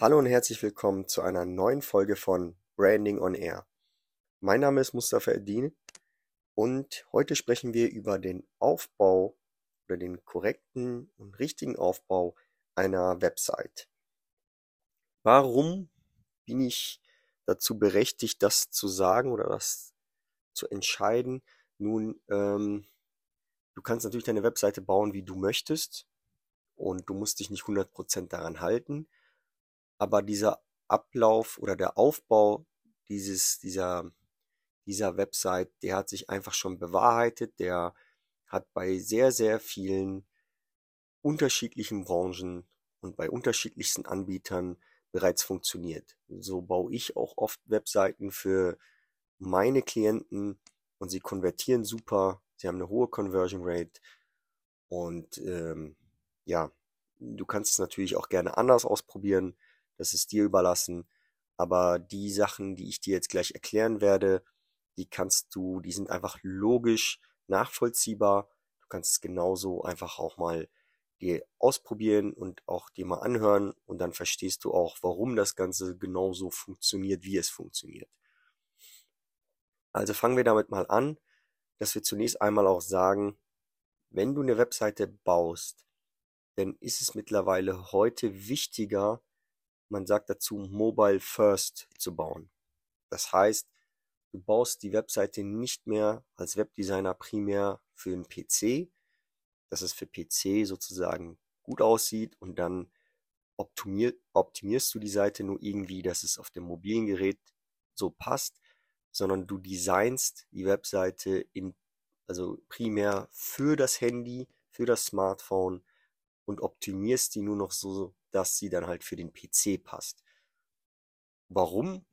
Hallo und herzlich willkommen zu einer neuen Folge von Branding on Air. Mein Name ist Mustafa Eddin und heute sprechen wir über den Aufbau oder den korrekten und richtigen Aufbau einer Website. Warum bin ich dazu berechtigt, das zu sagen oder das zu entscheiden? Nun, ähm, du kannst natürlich deine Webseite bauen, wie du möchtest und du musst dich nicht 100% daran halten aber dieser Ablauf oder der Aufbau dieses, dieser, dieser Website, der hat sich einfach schon bewahrheitet, der hat bei sehr, sehr vielen unterschiedlichen Branchen und bei unterschiedlichsten Anbietern bereits funktioniert. So baue ich auch oft Webseiten für meine Klienten und sie konvertieren super, sie haben eine hohe Conversion Rate und ähm, ja, du kannst es natürlich auch gerne anders ausprobieren. Das ist dir überlassen. Aber die Sachen, die ich dir jetzt gleich erklären werde, die kannst du, die sind einfach logisch nachvollziehbar. Du kannst es genauso einfach auch mal dir ausprobieren und auch dir mal anhören und dann verstehst du auch, warum das Ganze genauso funktioniert, wie es funktioniert. Also fangen wir damit mal an, dass wir zunächst einmal auch sagen, wenn du eine Webseite baust, dann ist es mittlerweile heute wichtiger, man sagt dazu Mobile First zu bauen. Das heißt, du baust die Webseite nicht mehr als Webdesigner primär für einen PC, dass es für PC sozusagen gut aussieht und dann optimier, optimierst du die Seite nur irgendwie, dass es auf dem mobilen Gerät so passt, sondern du designst die Webseite in, also primär für das Handy, für das Smartphone und optimierst die nur noch so, dass sie dann halt für den PC passt. Warum?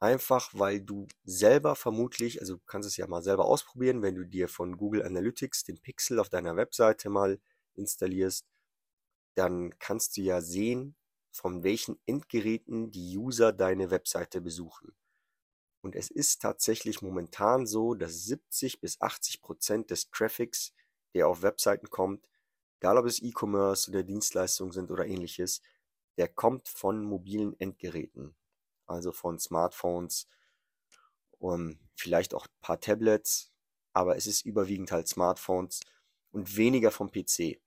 Einfach, weil du selber vermutlich, also du kannst es ja mal selber ausprobieren, wenn du dir von Google Analytics den Pixel auf deiner Webseite mal installierst, dann kannst du ja sehen, von welchen Endgeräten die User deine Webseite besuchen. Und es ist tatsächlich momentan so, dass 70 bis 80 Prozent des Traffics, der auf Webseiten kommt, egal ob es E-Commerce oder Dienstleistungen sind oder ähnliches, der kommt von mobilen Endgeräten, also von Smartphones und vielleicht auch ein paar Tablets, aber es ist überwiegend halt Smartphones und weniger vom PC.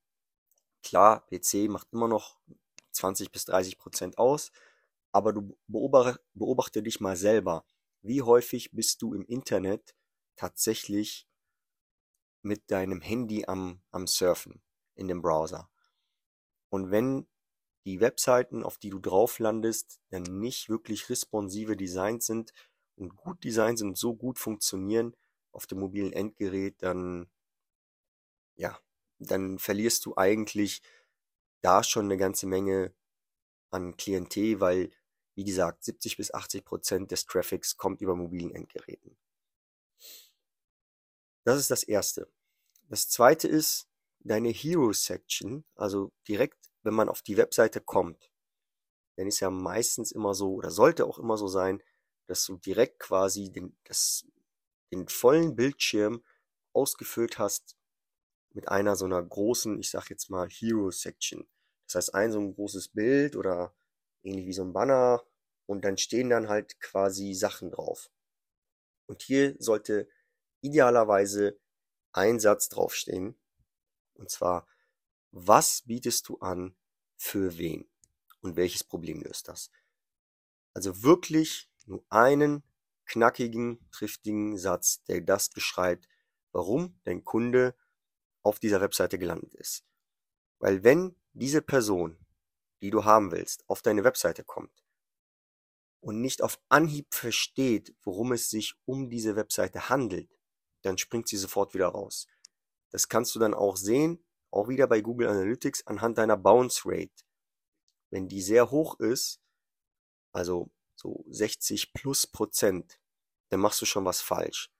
Klar, PC macht immer noch 20 bis 30 Prozent aus, aber du beobachte, beobachte dich mal selber. Wie häufig bist du im Internet tatsächlich mit deinem Handy am, am Surfen? In dem Browser. Und wenn die Webseiten, auf die du drauf landest, dann nicht wirklich responsive Designs sind und gut designt sind, so gut funktionieren auf dem mobilen Endgerät, dann, ja, dann verlierst du eigentlich da schon eine ganze Menge an Klientel, weil, wie gesagt, 70 bis 80 Prozent des Traffics kommt über mobilen Endgeräten. Das ist das erste. Das zweite ist, deine Hero-Section, also direkt, wenn man auf die Webseite kommt, dann ist ja meistens immer so oder sollte auch immer so sein, dass du direkt quasi den, das, den vollen Bildschirm ausgefüllt hast mit einer so einer großen, ich sag jetzt mal Hero-Section. Das heißt, ein so ein großes Bild oder ähnlich wie so ein Banner und dann stehen dann halt quasi Sachen drauf. Und hier sollte idealerweise ein Satz draufstehen, und zwar, was bietest du an für wen? Und welches Problem löst das? Also wirklich nur einen knackigen, triftigen Satz, der das beschreibt, warum dein Kunde auf dieser Webseite gelandet ist. Weil wenn diese Person, die du haben willst, auf deine Webseite kommt und nicht auf Anhieb versteht, worum es sich um diese Webseite handelt, dann springt sie sofort wieder raus. Das kannst du dann auch sehen, auch wieder bei Google Analytics anhand deiner Bounce Rate. Wenn die sehr hoch ist, also so 60 plus Prozent, dann machst du schon was falsch.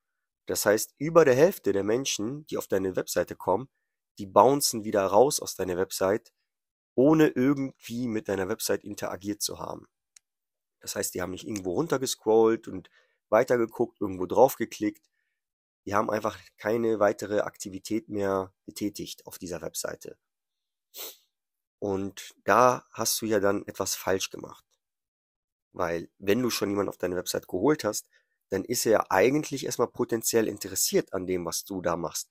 Das heißt, über der Hälfte der Menschen, die auf deine Webseite kommen, die bouncen wieder raus aus deiner Website, ohne irgendwie mit deiner Website interagiert zu haben. Das heißt, die haben nicht irgendwo runtergescrollt und weitergeguckt, irgendwo draufgeklickt, die haben einfach keine weitere Aktivität mehr getätigt auf dieser Webseite. Und da hast du ja dann etwas falsch gemacht. Weil wenn du schon jemanden auf deine Website geholt hast, dann ist er ja eigentlich erstmal potenziell interessiert an dem, was du da machst.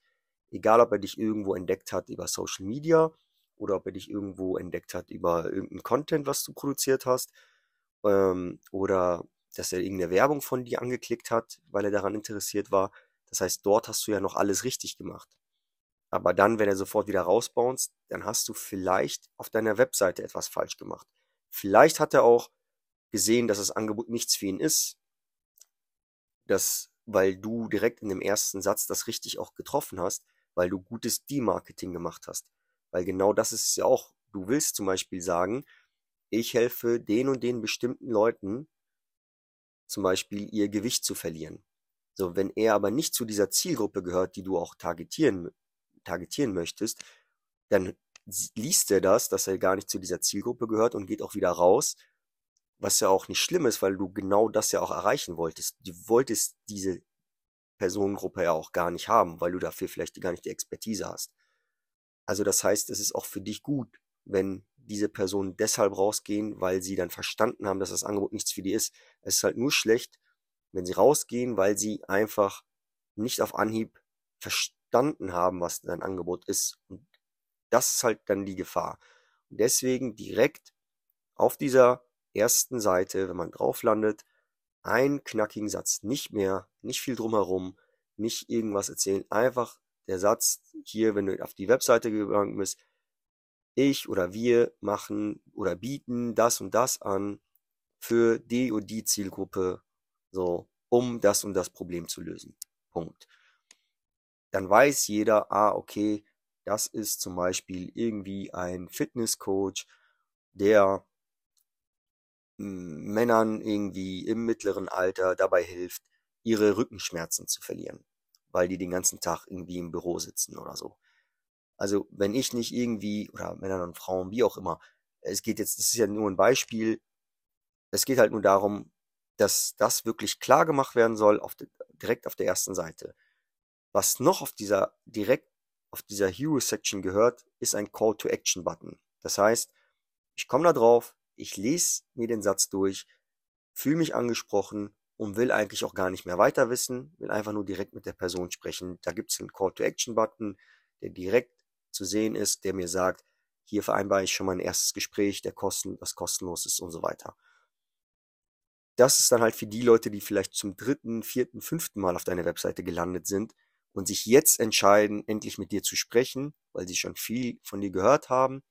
Egal, ob er dich irgendwo entdeckt hat über Social Media oder ob er dich irgendwo entdeckt hat über irgendeinen Content, was du produziert hast, ähm, oder dass er irgendeine Werbung von dir angeklickt hat, weil er daran interessiert war. Das heißt, dort hast du ja noch alles richtig gemacht. Aber dann, wenn er sofort wieder rausbounced, dann hast du vielleicht auf deiner Webseite etwas falsch gemacht. Vielleicht hat er auch gesehen, dass das Angebot nichts für ihn ist, dass, weil du direkt in dem ersten Satz das richtig auch getroffen hast, weil du gutes Demarketing gemacht hast. Weil genau das ist ja auch, du willst zum Beispiel sagen, ich helfe den und den bestimmten Leuten, zum Beispiel ihr Gewicht zu verlieren. So, wenn er aber nicht zu dieser Zielgruppe gehört, die du auch targetieren, targetieren möchtest, dann liest er das, dass er gar nicht zu dieser Zielgruppe gehört und geht auch wieder raus, was ja auch nicht schlimm ist, weil du genau das ja auch erreichen wolltest. Du wolltest diese Personengruppe ja auch gar nicht haben, weil du dafür vielleicht gar nicht die Expertise hast. Also das heißt, es ist auch für dich gut, wenn diese Personen deshalb rausgehen, weil sie dann verstanden haben, dass das Angebot nichts für die ist. Es ist halt nur schlecht, wenn sie rausgehen, weil sie einfach nicht auf Anhieb verstanden haben, was dein Angebot ist. Und das ist halt dann die Gefahr. Und deswegen direkt auf dieser ersten Seite, wenn man drauf landet, einen knackigen Satz. Nicht mehr, nicht viel drumherum, nicht irgendwas erzählen. Einfach der Satz hier, wenn du auf die Webseite gegangen bist, ich oder wir machen oder bieten das und das an für die und die Zielgruppe, so, um das und das Problem zu lösen. Punkt. Dann weiß jeder, ah, okay, das ist zum Beispiel irgendwie ein Fitnesscoach, der Männern irgendwie im mittleren Alter dabei hilft, ihre Rückenschmerzen zu verlieren, weil die den ganzen Tag irgendwie im Büro sitzen oder so. Also wenn ich nicht irgendwie, oder Männer und Frauen, wie auch immer, es geht jetzt, das ist ja nur ein Beispiel, es geht halt nur darum, dass das wirklich klar gemacht werden soll, auf de, direkt auf der ersten Seite. Was noch auf dieser, direkt auf dieser Hero-Section gehört, ist ein Call-to-Action-Button. Das heißt, ich komme da drauf, ich lese mir den Satz durch, fühle mich angesprochen und will eigentlich auch gar nicht mehr weiter wissen, will einfach nur direkt mit der Person sprechen. Da gibt es einen Call-to-Action-Button, der direkt zu sehen ist, der mir sagt, hier vereinbare ich schon mal ein erstes Gespräch, der kosten, das kostenlos ist und so weiter. Das ist dann halt für die Leute, die vielleicht zum dritten, vierten, fünften Mal auf deiner Webseite gelandet sind und sich jetzt entscheiden, endlich mit dir zu sprechen, weil sie schon viel von dir gehört haben,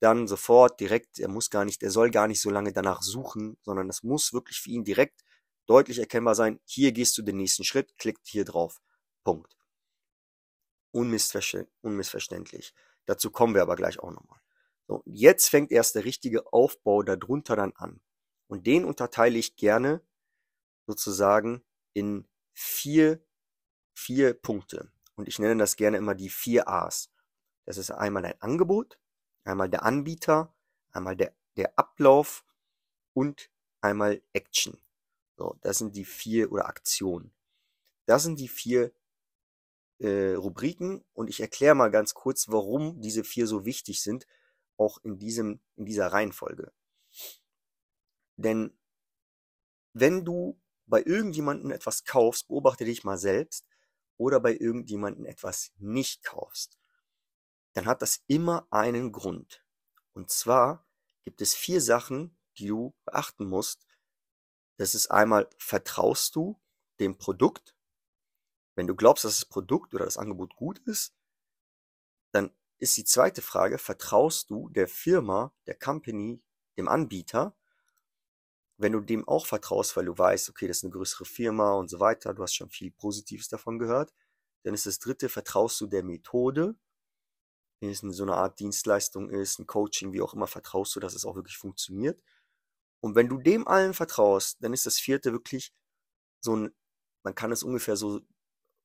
dann sofort direkt, er muss gar nicht, er soll gar nicht so lange danach suchen, sondern es muss wirklich für ihn direkt deutlich erkennbar sein, hier gehst du den nächsten Schritt, klickt hier drauf. Punkt unmissverständlich. Dazu kommen wir aber gleich auch nochmal. So, jetzt fängt erst der richtige Aufbau darunter dann an. Und den unterteile ich gerne sozusagen in vier, vier Punkte. Und ich nenne das gerne immer die vier A's. Das ist einmal ein Angebot, einmal der Anbieter, einmal der, der Ablauf und einmal Action. So, das sind die vier oder Aktionen. Das sind die vier äh, Rubriken und ich erkläre mal ganz kurz, warum diese vier so wichtig sind, auch in diesem, in dieser Reihenfolge. Denn wenn du bei irgendjemandem etwas kaufst, beobachte dich mal selbst, oder bei irgendjemandem etwas nicht kaufst, dann hat das immer einen Grund. Und zwar gibt es vier Sachen, die du beachten musst. Das ist einmal, vertraust du dem Produkt? Wenn du glaubst, dass das Produkt oder das Angebot gut ist, dann ist die zweite Frage, vertraust du der Firma, der Company, dem Anbieter? Wenn du dem auch vertraust, weil du weißt, okay, das ist eine größere Firma und so weiter, du hast schon viel Positives davon gehört, dann ist das dritte, vertraust du der Methode, wenn es so eine Art Dienstleistung ist, ein Coaching, wie auch immer, vertraust du, dass es auch wirklich funktioniert. Und wenn du dem allen vertraust, dann ist das vierte wirklich so ein, man kann es ungefähr so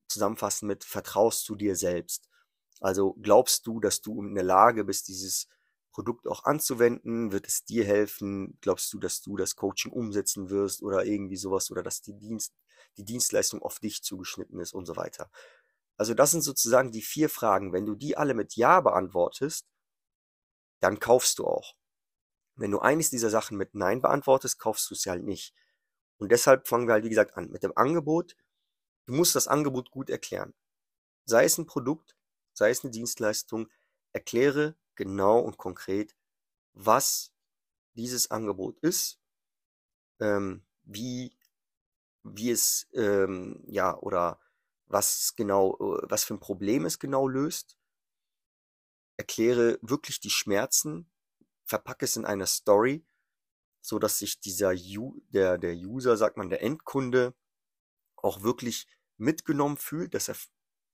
zusammenfassen mit vertraust du dir selbst. Also glaubst du, dass du in der Lage bist, dieses Produkt auch anzuwenden? Wird es dir helfen? Glaubst du, dass du das Coaching umsetzen wirst oder irgendwie sowas oder dass die Dienst, die Dienstleistung auf dich zugeschnitten ist und so weiter? Also das sind sozusagen die vier Fragen. Wenn du die alle mit Ja beantwortest, dann kaufst du auch. Wenn du eines dieser Sachen mit Nein beantwortest, kaufst du es ja halt nicht. Und deshalb fangen wir halt, wie gesagt, an mit dem Angebot. Du musst das Angebot gut erklären. Sei es ein Produkt, sei es eine Dienstleistung, erkläre genau und konkret, was dieses Angebot ist, ähm, wie, wie es, ähm, ja, oder was genau, äh, was für ein Problem es genau löst. Erkläre wirklich die Schmerzen, verpacke es in einer Story, so dass sich dieser der, der User, sagt man, der Endkunde auch wirklich mitgenommen fühlt, dass er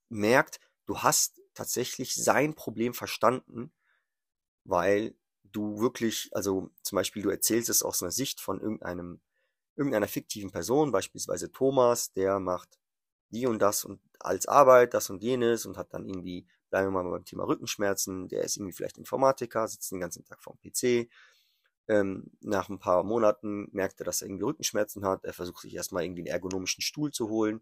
merkt, du hast tatsächlich sein Problem verstanden, weil du wirklich, also zum Beispiel du erzählst es aus einer Sicht von irgendeinem, irgendeiner fiktiven Person, beispielsweise Thomas, der macht die und das und als Arbeit, das und jenes und hat dann irgendwie, bleiben wir mal beim Thema Rückenschmerzen, der ist irgendwie vielleicht Informatiker, sitzt den ganzen Tag vorm PC, ähm, nach ein paar Monaten merkt er, dass er irgendwie Rückenschmerzen hat, er versucht sich erstmal irgendwie einen ergonomischen Stuhl zu holen,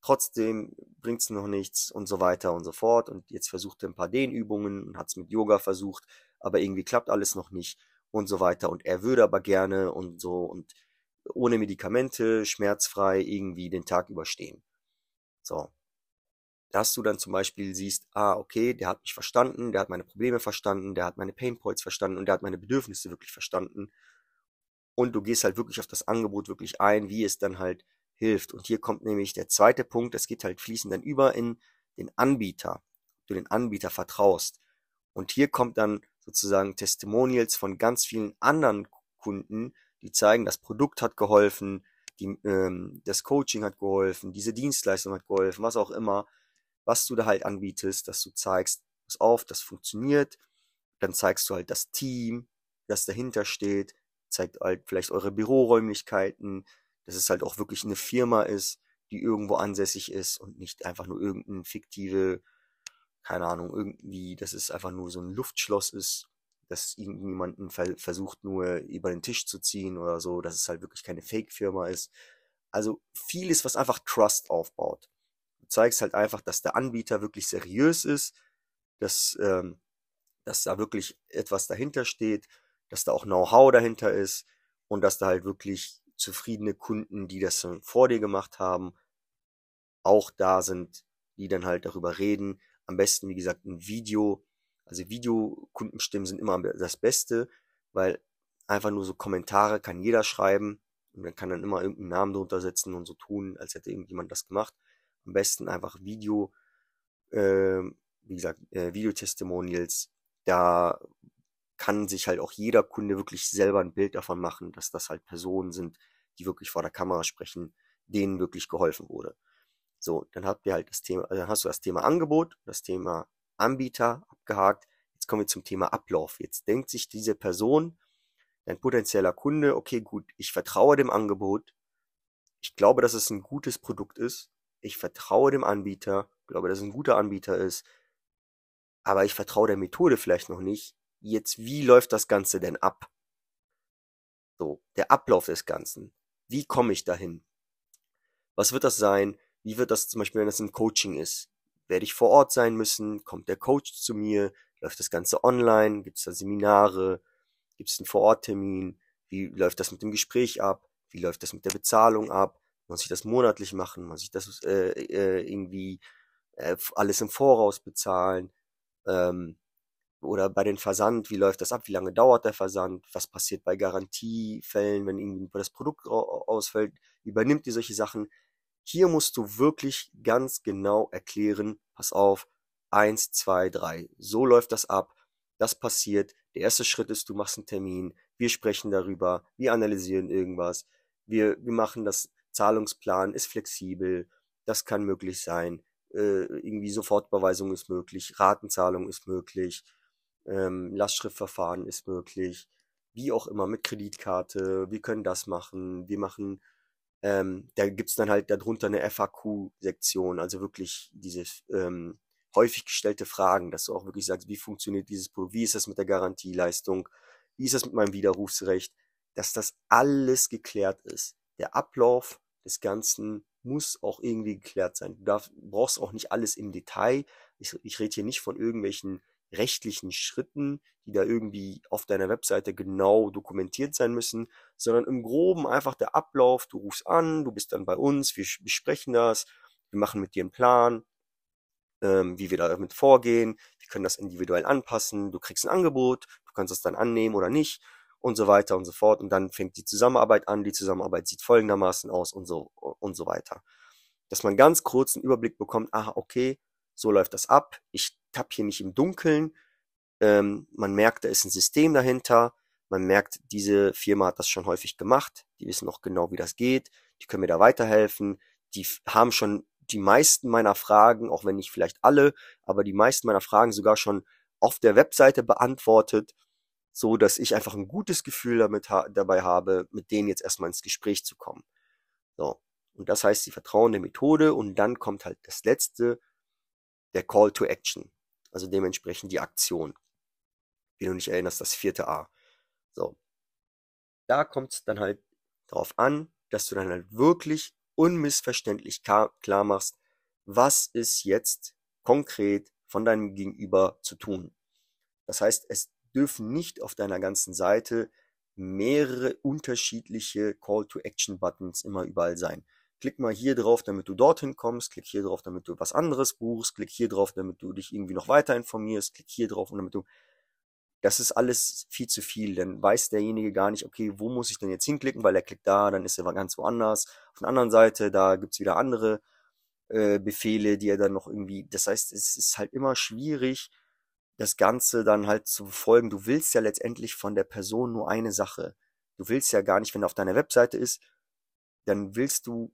trotzdem bringt es noch nichts und so weiter und so fort. Und jetzt versucht er ein paar Dehnübungen und hat es mit Yoga versucht, aber irgendwie klappt alles noch nicht und so weiter und er würde aber gerne und so und ohne Medikamente, schmerzfrei irgendwie den Tag überstehen. So. Dass du dann zum Beispiel siehst, ah, okay, der hat mich verstanden, der hat meine Probleme verstanden, der hat meine Painpoints verstanden und der hat meine Bedürfnisse wirklich verstanden. Und du gehst halt wirklich auf das Angebot wirklich ein, wie es dann halt hilft. Und hier kommt nämlich der zweite Punkt, das geht halt fließend dann über in den Anbieter. Du den Anbieter vertraust. Und hier kommt dann sozusagen Testimonials von ganz vielen anderen Kunden, die zeigen, das Produkt hat geholfen, die, ähm, das Coaching hat geholfen, diese Dienstleistung hat geholfen, was auch immer, was du da halt anbietest, dass du zeigst, pass auf, das funktioniert, dann zeigst du halt das Team, das dahinter steht, zeigt halt vielleicht eure Büroräumlichkeiten, dass es halt auch wirklich eine Firma ist, die irgendwo ansässig ist und nicht einfach nur irgendeine fiktive, keine Ahnung, irgendwie, dass es einfach nur so ein Luftschloss ist, dass irgendjemanden versucht nur über den Tisch zu ziehen oder so, dass es halt wirklich keine Fake-Firma ist. Also vieles, was einfach Trust aufbaut. Du zeigst halt einfach, dass der Anbieter wirklich seriös ist, dass, ähm, dass da wirklich etwas dahinter steht, dass da auch Know-how dahinter ist und dass da halt wirklich zufriedene Kunden, die das vor dir gemacht haben, auch da sind, die dann halt darüber reden. Am besten, wie gesagt, ein Video. Also Videokundenstimmen sind immer das Beste, weil einfach nur so Kommentare kann jeder schreiben und dann kann dann immer irgendeinen Namen drunter setzen und so tun, als hätte irgendjemand das gemacht. Am besten einfach Video, äh, wie gesagt, äh, Videotestimonials. Da kann sich halt auch jeder Kunde wirklich selber ein Bild davon machen, dass das halt Personen sind, die wirklich vor der Kamera sprechen, denen wirklich geholfen wurde. So, dann habt ihr halt das Thema, dann hast du das Thema Angebot, das Thema Anbieter abgehakt. Jetzt kommen wir zum Thema Ablauf. Jetzt denkt sich diese Person, dein potenzieller Kunde, okay, gut, ich vertraue dem Angebot. Ich glaube, dass es ein gutes Produkt ist. Ich vertraue dem Anbieter, glaube, dass es ein guter Anbieter ist. Aber ich vertraue der Methode vielleicht noch nicht jetzt, wie läuft das Ganze denn ab? So, der Ablauf des Ganzen. Wie komme ich dahin? Was wird das sein? Wie wird das zum Beispiel, wenn das ein Coaching ist? Werde ich vor Ort sein müssen? Kommt der Coach zu mir? Läuft das Ganze online? Gibt es da Seminare? Gibt es einen Vororttermin? Wie läuft das mit dem Gespräch ab? Wie läuft das mit der Bezahlung ab? Muss ich das monatlich machen? Muss ich das äh, äh, irgendwie äh, alles im Voraus bezahlen? Ähm, oder bei den Versand, wie läuft das ab? Wie lange dauert der Versand? Was passiert bei Garantiefällen, wenn irgendwie das Produkt ausfällt? Übernimmt ihr solche Sachen? Hier musst du wirklich ganz genau erklären, pass auf, eins, zwei, drei. So läuft das ab. Das passiert. Der erste Schritt ist, du machst einen Termin. Wir sprechen darüber. Wir analysieren irgendwas. Wir, wir machen das Zahlungsplan, ist flexibel. Das kann möglich sein. Äh, irgendwie Sofortbeweisung ist möglich. Ratenzahlung ist möglich ähm, Lastschriftverfahren ist möglich, wie auch immer, mit Kreditkarte, wir können das machen, wir machen, ähm, da gibt's dann halt darunter eine FAQ-Sektion, also wirklich diese ähm, häufig gestellte Fragen, dass du auch wirklich sagst, wie funktioniert dieses Produkt, wie ist das mit der Garantieleistung, wie ist das mit meinem Widerrufsrecht, dass das alles geklärt ist. Der Ablauf des Ganzen muss auch irgendwie geklärt sein. Du darf, brauchst auch nicht alles im Detail. Ich, ich rede hier nicht von irgendwelchen rechtlichen Schritten, die da irgendwie auf deiner Webseite genau dokumentiert sein müssen, sondern im Groben einfach der Ablauf. Du rufst an, du bist dann bei uns, wir besprechen das, wir machen mit dir einen Plan, ähm, wie wir damit vorgehen, wir können das individuell anpassen, du kriegst ein Angebot, du kannst es dann annehmen oder nicht und so weiter und so fort und dann fängt die Zusammenarbeit an, die Zusammenarbeit sieht folgendermaßen aus und so und so weiter. Dass man ganz kurz einen Überblick bekommt, aha, okay, so läuft das ab, ich tapp hier nicht im Dunkeln, ähm, man merkt, da ist ein System dahinter. Man merkt, diese Firma hat das schon häufig gemacht. Die wissen auch genau, wie das geht. Die können mir da weiterhelfen. Die haben schon die meisten meiner Fragen, auch wenn nicht vielleicht alle, aber die meisten meiner Fragen sogar schon auf der Webseite beantwortet, so dass ich einfach ein gutes Gefühl damit ha dabei habe, mit denen jetzt erstmal ins Gespräch zu kommen. So. Und das heißt, sie vertrauen der Methode und dann kommt halt das letzte, der Call to Action. Also dementsprechend die Aktion wie du dich erinnerst, das vierte A. So. Da kommt es dann halt drauf an, dass du dann halt wirklich unmissverständlich klar machst, was ist jetzt konkret von deinem Gegenüber zu tun. Das heißt, es dürfen nicht auf deiner ganzen Seite mehrere unterschiedliche Call-to-Action-Buttons immer überall sein. Klick mal hier drauf, damit du dorthin kommst, klick hier drauf, damit du was anderes buchst, klick hier drauf, damit du dich irgendwie noch weiter informierst, klick hier drauf und damit du das ist alles viel zu viel. Dann weiß derjenige gar nicht, okay, wo muss ich denn jetzt hinklicken, weil er klickt da, dann ist er ganz woanders. Auf der anderen Seite, da gibt's wieder andere äh, Befehle, die er dann noch irgendwie. Das heißt, es ist halt immer schwierig, das Ganze dann halt zu befolgen. Du willst ja letztendlich von der Person nur eine Sache. Du willst ja gar nicht, wenn er auf deiner Webseite ist, dann willst du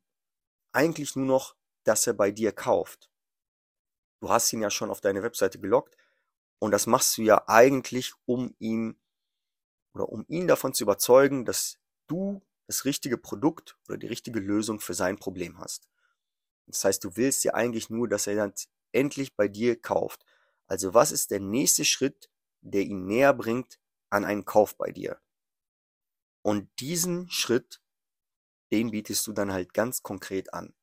eigentlich nur noch, dass er bei dir kauft. Du hast ihn ja schon auf deine Webseite gelockt und das machst du ja eigentlich, um ihn oder um ihn davon zu überzeugen, dass du das richtige Produkt oder die richtige Lösung für sein Problem hast. Das heißt, du willst ja eigentlich nur, dass er dann endlich bei dir kauft. Also was ist der nächste Schritt, der ihn näher bringt an einen Kauf bei dir? Und diesen Schritt, den bietest du dann halt ganz konkret an.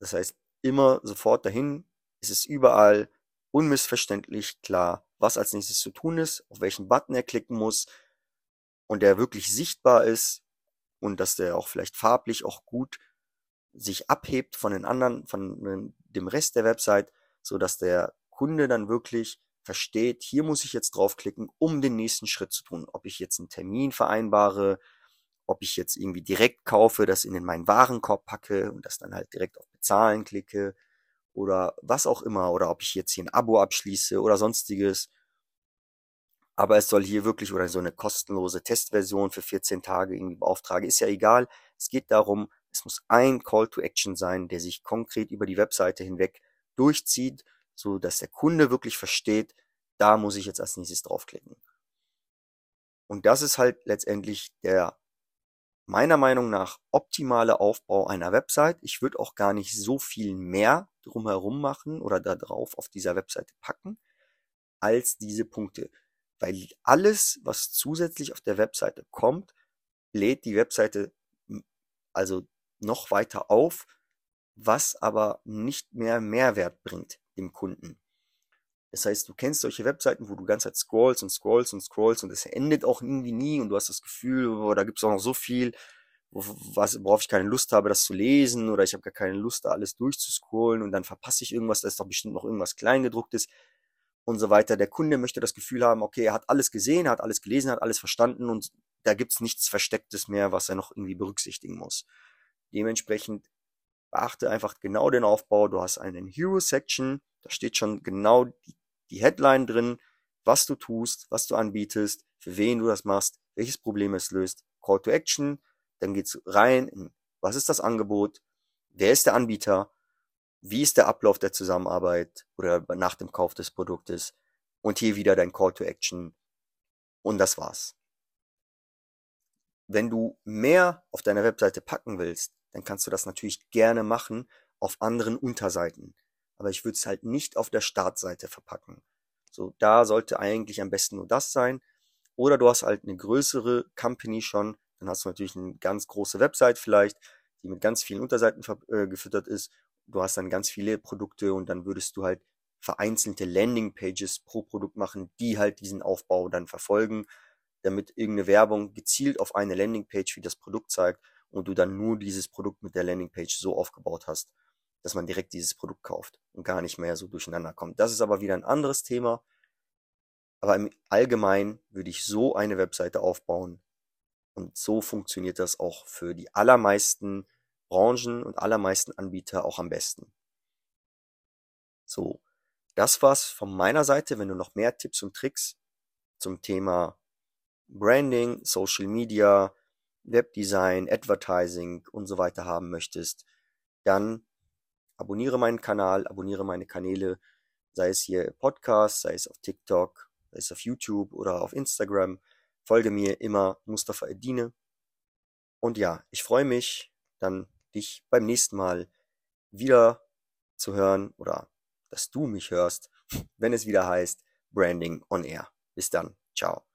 Das heißt, immer sofort dahin, es ist überall, unmissverständlich klar, was als nächstes zu tun ist, auf welchen Button er klicken muss und der wirklich sichtbar ist und dass der auch vielleicht farblich auch gut sich abhebt von den anderen, von dem Rest der Website, so dass der Kunde dann wirklich versteht, hier muss ich jetzt draufklicken, um den nächsten Schritt zu tun. Ob ich jetzt einen Termin vereinbare, ob ich jetzt irgendwie direkt kaufe, das in meinen Warenkorb packe und das dann halt direkt auf Bezahlen klicke, oder was auch immer oder ob ich jetzt hier ein Abo abschließe oder sonstiges. Aber es soll hier wirklich oder so eine kostenlose Testversion für 14 Tage irgendwie beauftrage, ist ja egal. Es geht darum, es muss ein Call to Action sein, der sich konkret über die Webseite hinweg durchzieht, so dass der Kunde wirklich versteht, da muss ich jetzt als nächstes draufklicken. Und das ist halt letztendlich der meiner Meinung nach optimale Aufbau einer Website. Ich würde auch gar nicht so viel mehr drumherum machen oder da drauf auf dieser Webseite packen als diese Punkte. Weil alles, was zusätzlich auf der Webseite kommt, lädt die Webseite also noch weiter auf, was aber nicht mehr Mehrwert bringt dem Kunden. Das heißt, du kennst solche Webseiten, wo du ganz Zeit scrollst und scrollst und scrollst und es endet auch irgendwie nie und du hast das Gefühl, oh, da gibt es auch noch so viel, was, worauf ich keine Lust habe, das zu lesen oder ich habe gar keine Lust, da alles durchzuscrollen und dann verpasse ich irgendwas, da ist doch bestimmt noch irgendwas Kleingedrucktes und so weiter. Der Kunde möchte das Gefühl haben, okay, er hat alles gesehen, er hat alles gelesen, hat alles verstanden und da gibt's nichts Verstecktes mehr, was er noch irgendwie berücksichtigen muss. Dementsprechend beachte einfach genau den Aufbau. Du hast einen Hero-Section, da steht schon genau die, die Headline drin, was du tust, was du anbietest, für wen du das machst, welches Problem es löst. Call to Action, dann geht's rein in, was ist das Angebot, wer ist der Anbieter, wie ist der Ablauf der Zusammenarbeit oder nach dem Kauf des Produktes und hier wieder dein Call to Action und das war's. Wenn du mehr auf deiner Webseite packen willst, dann kannst du das natürlich gerne machen auf anderen Unterseiten. Aber ich würde es halt nicht auf der Startseite verpacken. So, da sollte eigentlich am besten nur das sein. Oder du hast halt eine größere Company schon, dann hast du natürlich eine ganz große Website vielleicht, die mit ganz vielen Unterseiten äh, gefüttert ist. Du hast dann ganz viele Produkte und dann würdest du halt vereinzelte Landingpages pro Produkt machen, die halt diesen Aufbau dann verfolgen, damit irgendeine Werbung gezielt auf eine Landingpage wie das Produkt zeigt und du dann nur dieses Produkt mit der Landingpage so aufgebaut hast, dass man direkt dieses Produkt kauft und gar nicht mehr so durcheinander kommt. Das ist aber wieder ein anderes Thema. Aber im Allgemeinen würde ich so eine Webseite aufbauen. Und so funktioniert das auch für die allermeisten Branchen und allermeisten Anbieter auch am besten. So, das war's von meiner Seite. Wenn du noch mehr Tipps und Tricks zum Thema Branding, Social Media, Webdesign, Advertising und so weiter haben möchtest, dann abonniere meinen Kanal, abonniere meine Kanäle, sei es hier Podcast, sei es auf TikTok, sei es auf YouTube oder auf Instagram. Folge mir immer Mustafa Edine. Und ja, ich freue mich, dann dich beim nächsten Mal wieder zu hören oder dass du mich hörst, wenn es wieder heißt Branding on Air. Bis dann. Ciao.